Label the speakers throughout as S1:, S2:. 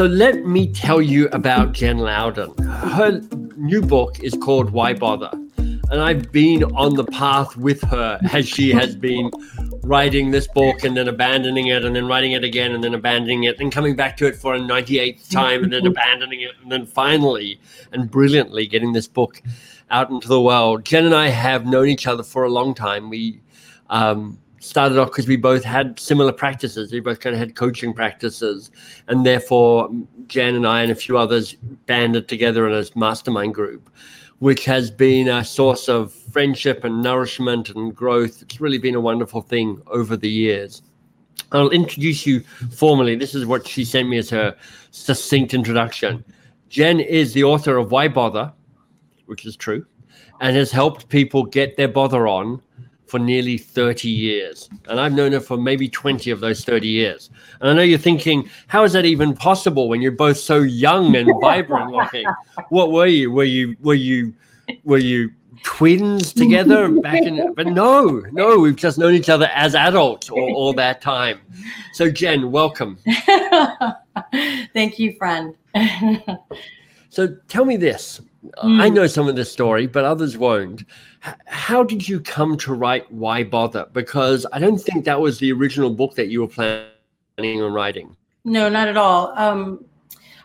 S1: So let me tell you about Jen Louden. Her new book is called Why Bother? And I've been on the path with her as she has been writing this book and then abandoning it and then writing it again and then abandoning it and coming back to it for a 98th time and then abandoning it and then finally and brilliantly getting this book out into the world. Jen and I have known each other for a long time. We um, started off because we both had similar practices. We both kind of had coaching practices, and therefore Jen and I and a few others banded together in a mastermind group, which has been a source of friendship and nourishment and growth. It's really been a wonderful thing over the years. I'll introduce you formally. This is what she sent me as her succinct introduction. Jen is the author of Why Bother, which is true, and has helped people get their bother on for nearly 30 years. And I've known her for maybe 20 of those 30 years. And I know you're thinking, how is that even possible when you're both so young and vibrant looking? What were you? Were you were you were you twins together back in but no, no, we've just known each other as adults all, all that time. So Jen, welcome.
S2: Thank you, friend.
S1: so tell me this. Mm. I know some of this story, but others won't how did you come to write Why Bother? Because I don't think that was the original book that you were planning on writing.
S2: No, not at all. Um,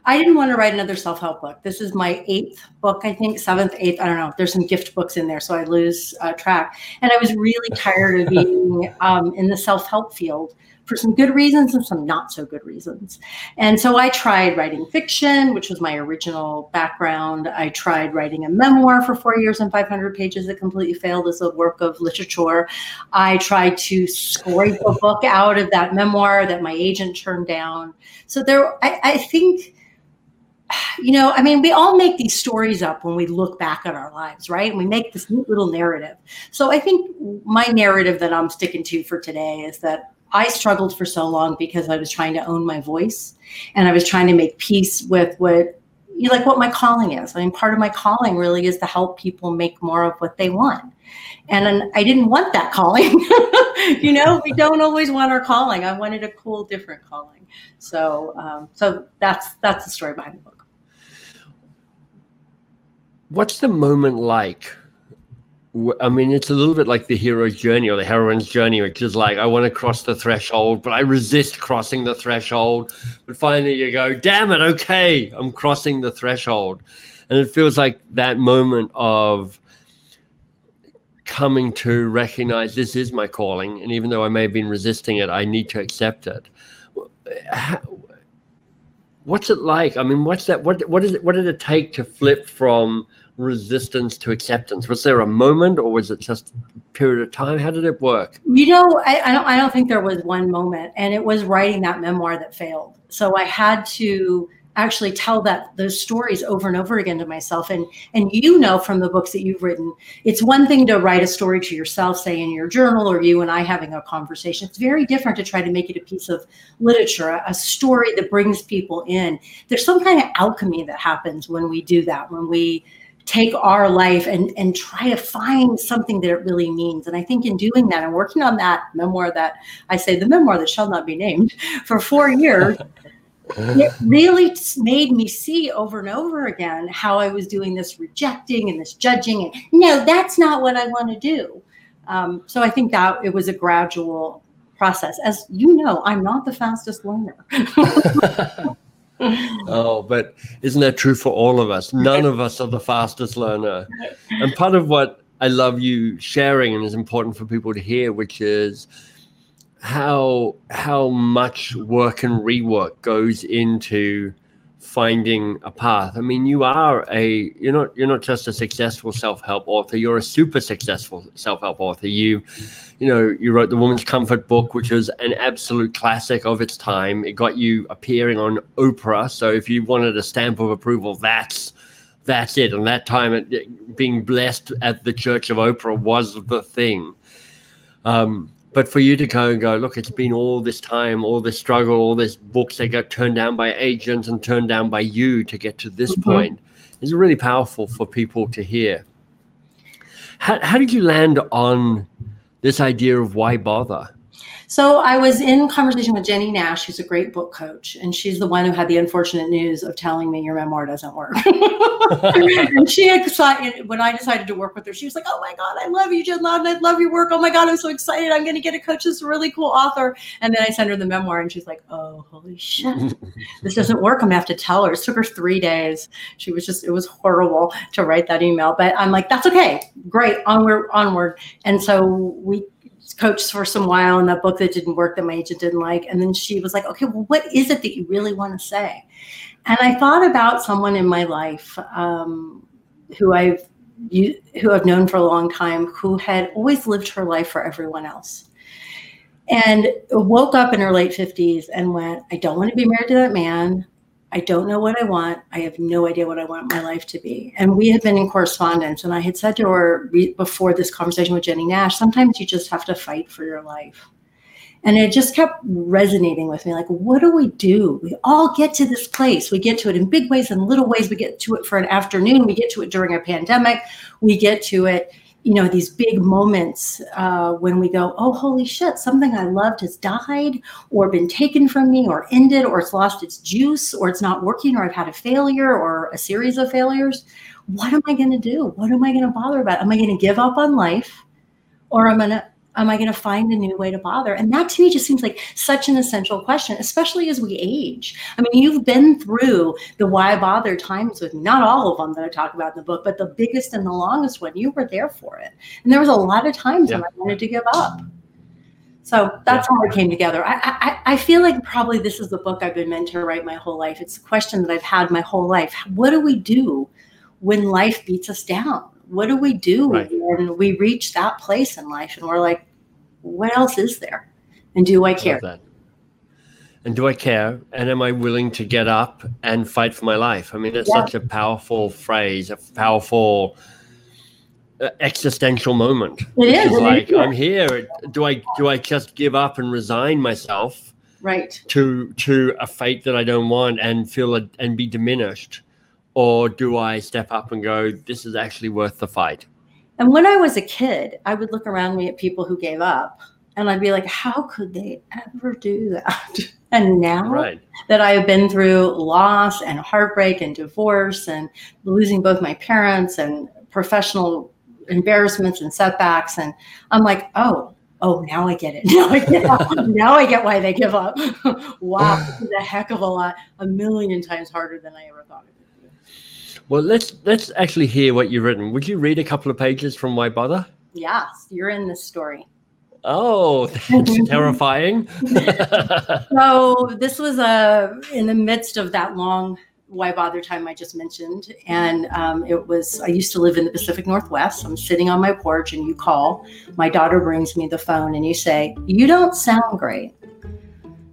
S2: I didn't want to write another self help book. This is my eighth book, I think, seventh, eighth. I don't know. There's some gift books in there, so I lose uh, track. And I was really tired of being um, in the self help field for some good reasons and some not so good reasons. And so I tried writing fiction, which was my original background. I tried writing a memoir for four years and 500 pages that completely failed as a work of literature. I tried to scrape a book out of that memoir that my agent turned down. So there, I, I think you know, I mean, we all make these stories up when we look back at our lives, right? And we make this neat little narrative. So I think my narrative that I'm sticking to for today is that I struggled for so long because I was trying to own my voice and I was trying to make peace with what you like what my calling is. I mean, part of my calling really is to help people make more of what they want. And I didn't want that calling. you know, we don't always want our calling. I wanted a cool, different calling. So, um, so that's that's the story behind the book.
S1: What's the moment like I mean, it's a little bit like the hero's journey or the heroine's journey, which is like, I want to cross the threshold, but I resist crossing the threshold. But finally, you go, damn it, okay, I'm crossing the threshold. And it feels like that moment of coming to recognize this is my calling. And even though I may have been resisting it, I need to accept it. What's it like? I mean, what's that? What, what is it? What did it take to flip from resistance to acceptance? Was there a moment, or was it just a period of time? How did it work?
S2: You know, I, I don't. I don't think there was one moment, and it was writing that memoir that failed. So I had to actually tell that those stories over and over again to myself and and you know from the books that you've written it's one thing to write a story to yourself say in your journal or you and i having a conversation it's very different to try to make it a piece of literature a story that brings people in there's some kind of alchemy that happens when we do that when we take our life and and try to find something that it really means. And i think in doing that and working on that memoir that i say the memoir that shall not be named for four years. It really made me see over and over again how i was doing this rejecting and this judging and no that's not what i want to do. Um, so i think that it was a gradual process. As you know i'm not the fastest learner
S1: oh, but isn't that true for all of us? None of us are the fastest learner. And part of what I love you sharing and is important for people to hear, which is how how much work and rework goes into finding a path. I mean, you are a you're not you're not just a successful self-help author, you're a super successful self-help author. You you know, you wrote the Woman's Comfort book, which was an absolute classic of its time. It got you appearing on Oprah. So if you wanted a stamp of approval, that's that's it. And that time, it, being blessed at the Church of Oprah was the thing. Um, but for you to go and go, look, it's been all this time, all this struggle, all these books that got turned down by agents and turned down by you to get to this mm-hmm. point is really powerful for people to hear. How, how did you land on this idea of why bother?
S2: So I was in conversation with Jennie Nash, who's a great book coach, and she's the one who had the unfortunate news of telling me your memoir doesn't work. and she excited when I decided to work with her. She was like, "Oh my god, I love you, Jen Louden. I love your work. Oh my god, I'm so excited. I'm going to get a coach. This really cool author." And then I sent her the memoir, and she's like, "Oh, holy shit, this doesn't work. I'm going to have to tell her." It took her three days. She was just it was horrible to write that email, but I'm like, "That's okay. Great. Onward, onward." And so we coached for some while in that book that didn't work that my agent didn't like. And then she was like, okay, well, what is it that you really want to say? And I thought about someone in my life um, who I've who I've known for a long time, who had always lived her life for everyone else. And woke up in her late 50s and went, I don't want to be married to that man. I don't know what I want. I have no idea what I want my life to be. And we had been in correspondence, and I had said to her before this conversation with Jennie Nash, sometimes you just have to fight for your life. And it just kept resonating with me like, what do we do? We all get to this place. We get to it in big ways and little ways. We get to it for an afternoon. We get to it during a pandemic. We get to it you know these big moments uh, when we go oh holy shit something i loved has died or been taken from me or ended or it's lost its juice or it's not working or i've had a failure or a series of failures. What am i going to do? What am i going to bother about? Am i going to give up on life or am i going to am I going to find a new way to bother? And that to me just seems like such an essential question, especially as we age. I mean, you've been through the why bother times with me, not all of them that I talk about in the book, but the biggest and the longest one. You were there for it. And there was a lot of times yeah. when I wanted to give up. So that's how it came together. I, I, I feel like probably this is the book I've been meant to write my whole life. It's a question that I've had my whole life. What do we do when life beats us down? What do we do right. when we reach that place in life and we're like, what else is there? And do I care? I
S1: and do I care? And am I willing to get up and fight for my life? I mean, it's yeah. such a powerful phrase, a powerful uh, existential moment.
S2: It is.
S1: like I'm here. Do I do I just give up and resign myself?
S2: Right.
S1: To to a fate that I don't want and feel a, and be diminished, or do I step up and go, this is actually worth the fight?
S2: And when I was a kid, I would look around me at people who gave up and I'd be like, how could they ever do that? And now right. that I have been through loss and heartbreak and divorce and losing both my parents and professional embarrassments and setbacks, and I'm like, oh, oh, now I get it. Now I get now I get why they give up. wow, this is a heck of a lot, a million times harder than I ever thought.
S1: Well, let's let's actually hear what you've written. Would you read a couple of pages from Why Bother?
S2: Yes, you're in this story.
S1: Oh, that's terrifying.
S2: so this was a uh, in the midst of that long why bother time I just mentioned, and um, it was I used to live in the Pacific Northwest. I'm sitting on my porch, and you call. My daughter brings me the phone, and you say, "You don't sound great."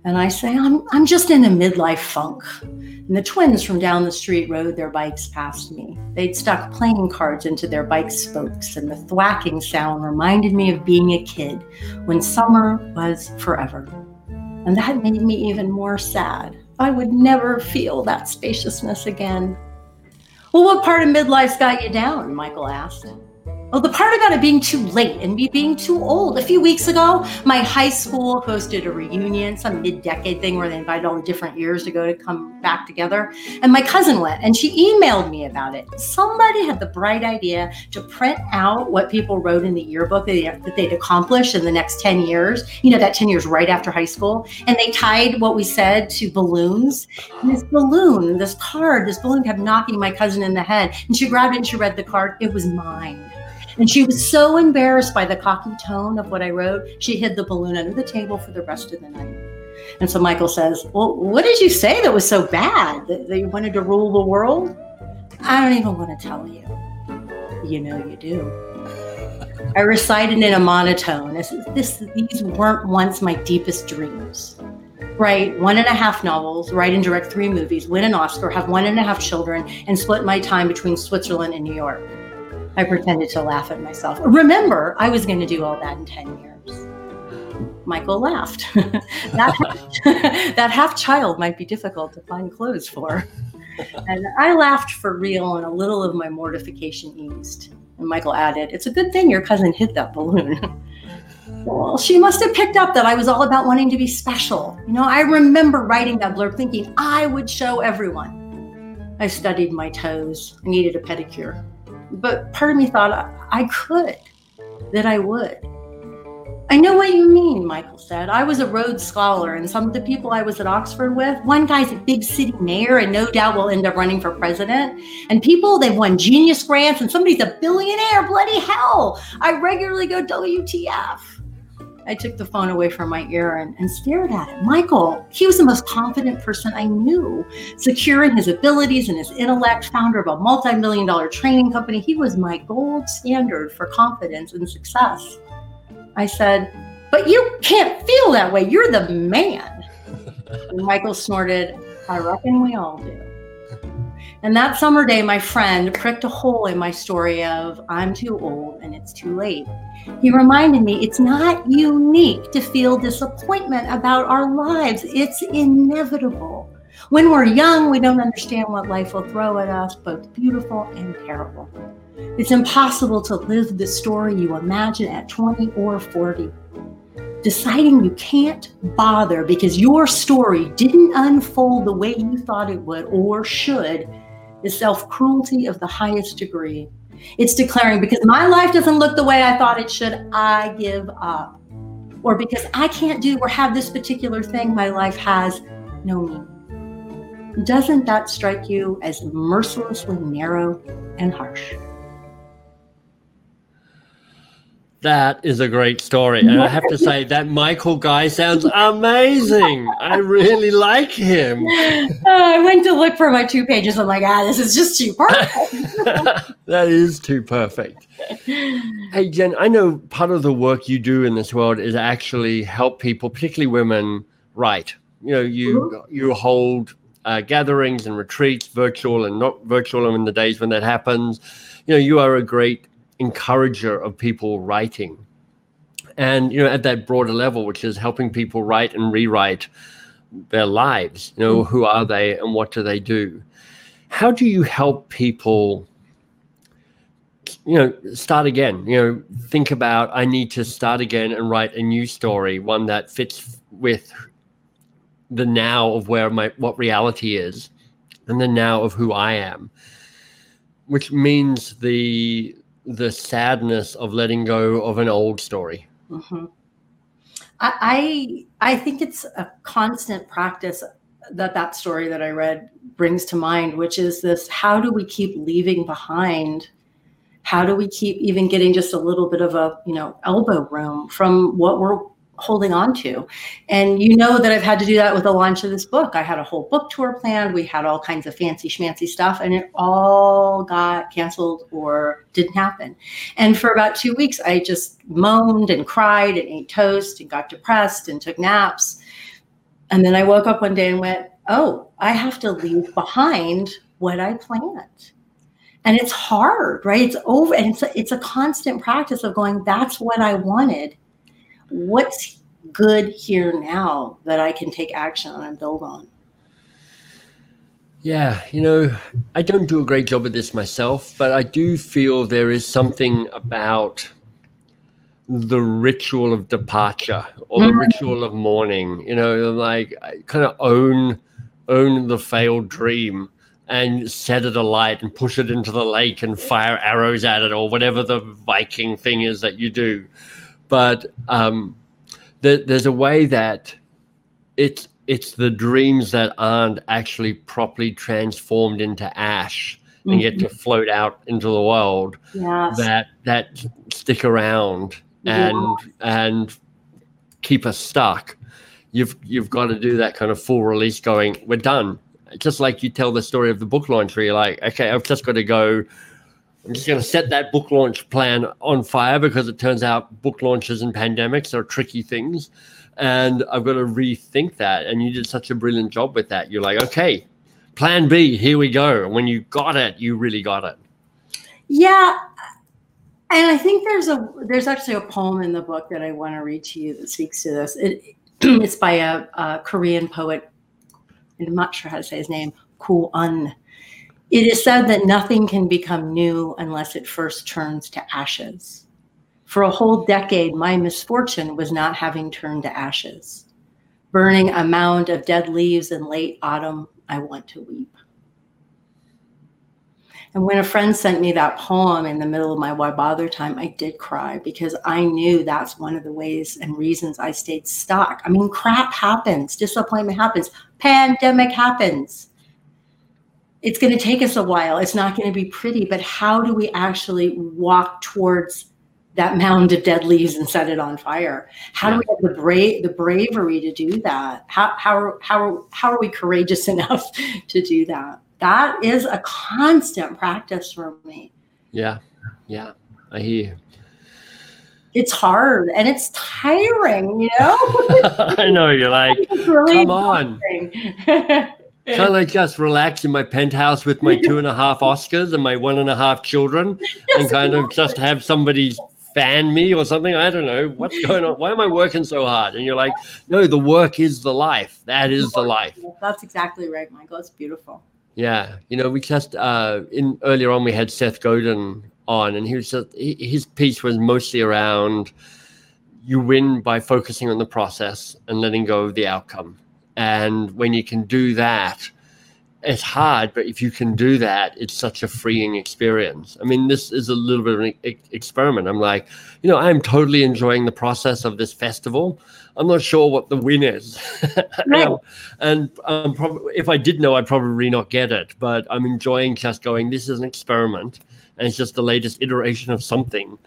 S2: And I say, I'm, I'm just in a midlife funk. And the twins from down the street rode their bikes past me. They'd stuck playing cards into their bike spokes, and the thwacking sound reminded me of being a kid when summer was forever. And that made me even more sad. I would never feel that spaciousness again. Well, what part of midlife's got you down? Michael asked. Well, the part about it being too late and me being too old. A few weeks ago, my high school hosted a reunion, some mid decade thing where they invited all the different years to go to come back together. And my cousin went and she emailed me about it. Somebody had the bright idea to print out what people wrote in the yearbook that they'd accomplished in the next 10 years, you know, that 10 years right after high school. And they tied what we said to balloons. And this balloon, this card, this balloon kept knocking my cousin in the head. And she grabbed it and she read the card. It was mine. And she was so embarrassed by the cocky tone of what I wrote, she hid the balloon under the table for the rest of the night. And so Michael says, Well, what did you say that was so bad that, that you wanted to rule the world? I don't even want to tell you. You know you do. I recited in a monotone. This, this, these weren't once my deepest dreams. Write one and a half novels, write and direct three movies, win an Oscar, have one and a half children, and split my time between Switzerland and New York. I pretended to laugh at myself. Remember, I was going to do all that in 10 years. Michael laughed. that, that half child might be difficult to find clothes for. And I laughed for real, and a little of my mortification eased. And Michael added, It's a good thing your cousin hid that balloon. Well, she must have picked up that I was all about wanting to be special. You know, I remember writing that blurb thinking I would show everyone. I studied my toes. I needed a pedicure. But part of me thought I could, that I would. I know what you mean, Michael said. I was a Rhodes Scholar, and some of the people I was at Oxford with, one guy's a big city mayor and no doubt will end up running for president. And people, they've won genius grants, and somebody's a billionaire. Bloody hell. I regularly go WTF. I took the phone away from my ear and, and stared at it. Michael, he was the most confident person I knew, secure in his abilities and his intellect, founder of a multi million dollar training company. He was my gold standard for confidence and success. I said, But you can't feel that way. You're the man. And Michael snorted, I reckon we all do. And that summer day, my friend pricked a hole in my story of I'm too old and it's too late. He reminded me it's not unique to feel disappointment about our lives, it's inevitable. When we're young, we don't understand what life will throw at us, both beautiful and terrible. It's impossible to live the story you imagine at 20 or 40. Deciding you can't bother because your story didn't unfold the way you thought it would or should is self cruelty of the highest degree. It's declaring because my life doesn't look the way I thought it should, I give up. Or because I can't do or have this particular thing, my life has no meaning. Doesn't that strike you as mercilessly narrow and harsh?
S1: That is a great story. And I have to say, that Michael guy sounds amazing. I really like him.
S2: Uh, I went to look for my two pages. I'm like, ah, this is just too perfect.
S1: that is too perfect. Hey, Jen, I know part of the work you do in this world is actually help people, particularly women, write. You know, you mm-hmm. you hold uh, gatherings and retreats, virtual and not virtual, and in the days when that happens. You know, you are a great encourager of people writing. And you know at that broader level which is helping people write and rewrite their lives you know who are they and what do they do? How do you help people you know start again? You know think about i need to start again and write a new story one that fits with the now of where my what reality is and the now of who i am which means the the sadness of letting go of an old story. Mm-hmm.
S2: I I think it's a constant practice that that story that I read brings to mind, which is this: how do we keep leaving behind? How do we keep even getting just a little bit of a you know elbow room from what we're holding on to. And you know that I've had to do that with the launch of this book. I had a whole book tour planned. We had all kinds of fancy schmancy stuff, and it all got canceled or didn't happen. And for about two weeks, I just moaned and cried and ate toast and got depressed and took naps. And then I woke up one day and went, Oh, I have to leave behind what I planned and it's hard right it's over and it's a, it's a constant practice of going that's what i wanted what's good here now that I can take action on and build on?
S1: Yeah, you know, I don't do a great job at this myself, but I do feel there is something about the ritual of departure or the mm-hmm. ritual of mourning. You know, like kind of own own the failed dream and set it alight and push it into the lake and fire arrows at it or whatever the Viking thing is that you do but um, the, there's a way that it's it's the dreams that aren't actually properly transformed into ash and mm-hmm. to float out into the world yes. that that stick around and yeah. and keep us stuck you've you've got to do that kind of full release going we're done just like you tell the story of the book launch where you're like okay i've just got to go I'm just going to set that book launch plan on fire because it turns out book launches and pandemics are tricky things. And I've got to rethink that. And you did such a brilliant job with that. You're like, okay, plan B, here we go. When you got it, you really got it.
S2: Yeah. And I think there's a there's actually a poem in the book that I want to read to you that speaks to this. It, it's by a, a Korean poet. I'm not sure how to say his name, Ku Un it is said that nothing can become new unless it first turns to ashes. For a whole decade, my misfortune was not having turned to ashes. Burning a mound of dead leaves in late autumn, I want to weep. And when a friend sent me that poem in the middle of my why bother time, I did cry because I knew that's one of the ways and reasons I stayed stuck. I mean, crap happens, disappointment happens, pandemic happens. It's going to take us a while. It's not going to be pretty, but how do we actually walk towards that mound of dead leaves and set it on fire? How yeah. do we have the brave the bravery to do that? How how how how are we courageous enough to do that? that is a constant practice for me.
S1: Yeah. Yeah. I hear you.
S2: It's hard and it's tiring, you know?
S1: I know. You're like, really come on. Can I like just relax in my penthouse with my two and a half Oscars and my one and a half children and kind of just have somebody fan me or something? I don't know. What's going on? Why am I working so hard? And you're like, no, the work is the life. That is the life.
S2: That's exactly right, Michael. It's beautiful.
S1: Yeah, you know, we just uh, in earlier on we had Seth Godin on, and he was just, his piece was mostly around you win by focusing on the process and letting go of the outcome. And when you can do that, it's hard, but if you can do that, it's such a freeing experience. I mean, this is a little bit of an experiment. I'm like, you know, I'm totally enjoying the process of this festival. I'm not sure what the win is. Right. and um, probably, if I did know, I'd probably not get it. But I'm enjoying just going, this is an experiment. And it's just the latest iteration of something.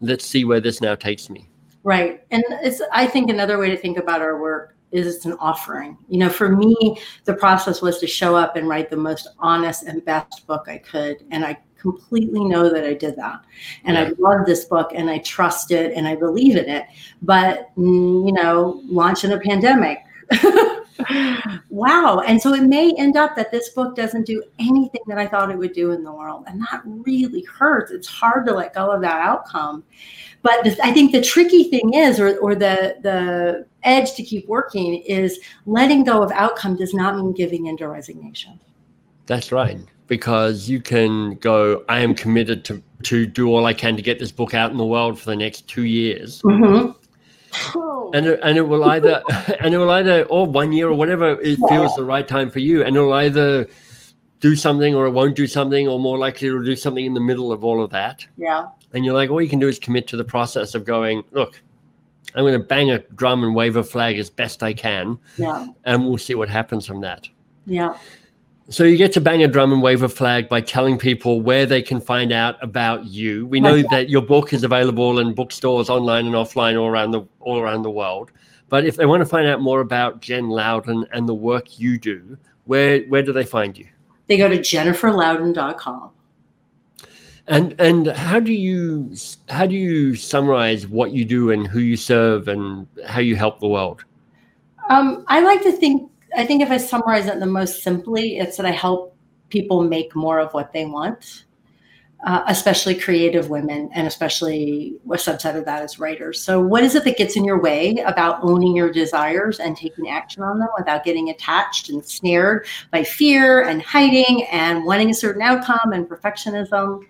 S1: Let's see where this now takes me.
S2: Right. And it's, I think, another way to think about our work is it's an offering. You know, for me, the process was to show up and write the most honest and best book I could. And I completely know that I did that. And yeah. I love this book and I trust it and I believe in it. But, mm, you know, launching a pandemic. wow. And so it may end up that this book doesn't do anything that I thought it would do in the world. And that really hurts. It's hard to let go of that outcome. But the, I think the tricky thing is, or, or the, the edge to keep working, is letting go of outcome does not mean giving into resignation.
S1: That's right because you can go, I am committed to, to do all I can to get this book out in the world for the next two years. Mm-hmm. And, it, and it will either and it will either or one year or whatever it yeah. feels the right time for you and it'll either do something or it won't do something or more likely it'll do something in the middle of all of that
S2: yeah
S1: and you're like all you can do is commit to the process of going look i'm going to bang a drum and wave a flag as best i can
S2: yeah
S1: and we'll see what happens from that
S2: yeah
S1: so you get to bang a drum and wave a flag by telling people where they can find out about you. We know that your book is available in bookstores online and offline all around the all around the world. But if they want to find out more about Jen Louden and the work you do, where where do they find you?
S2: They go to jenniferlouden.com.
S1: And and how do you how do you summarize what you do and who you serve and how you help the world?
S2: Um, I like to think I think if I summarize it the most simply, it's that I help people make more of what they want, uh, especially creative women, and especially a subset of that is writers. So, what is it that gets in your way about owning your desires and taking action on them without getting attached and snared by fear and hiding and wanting a certain outcome and perfectionism?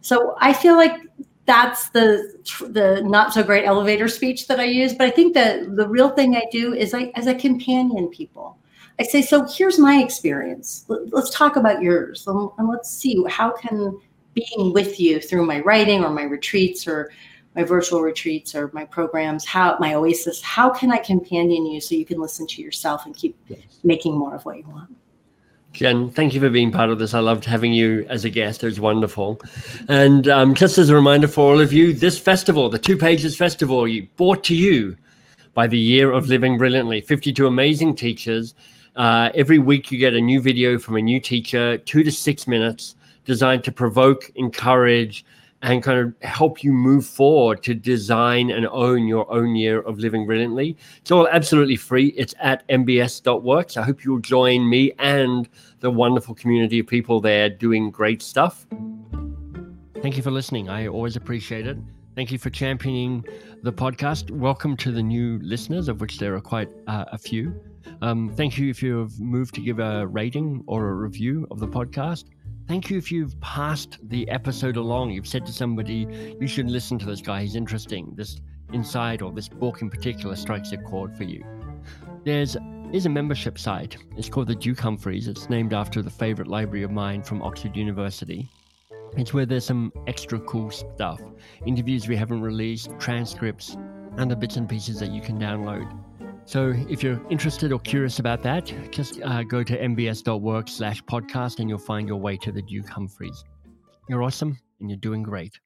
S2: So, I feel like that's the the not so great elevator speech that I use. But I think that the real thing I do is I as a companion people. I say, so here's my experience. Let's talk about yours, and let's see how can being with you through my writing or my retreats or my virtual retreats or my programs, how my oasis, how can I companion you so you can listen to yourself and keep yes. making more of what you want?
S1: Jen, thank you for being part of this. I loved having you as a guest. It was wonderful. And um, just as a reminder for all of you, this festival, the Two Pages Festival, brought to you by the Year of Living Brilliantly. 52 amazing teachers. Uh, every week you get a new video from a new teacher, two to six minutes, designed to provoke, encourage, and kind of help you move forward to design and own your own year of living brilliantly. It's all absolutely free. It's at mbs.works. I hope you'll join me and the wonderful community of people there doing great stuff. Thank you for listening. I always appreciate it. Thank you for championing the podcast. Welcome to the new listeners, of which there are quite uh, a few. Um, thank you if you have moved to give a rating or a review of the podcast Thank you if you've passed the episode along. You've said to somebody, you should listen to this guy, he's interesting. This inside or this book in particular strikes a chord for you. There's is a membership site. It's called the Duke Humfrey's. It's named after the favorite library of mine from Oxford University. It's where there's some extra cool stuff interviews we haven't released, transcripts, and the bits and pieces that you can download. So if you're interested or curious about that, just uh, go to mbs.work slash podcast and you'll find your way to the Duke Humfrey's. You're awesome and you're doing great.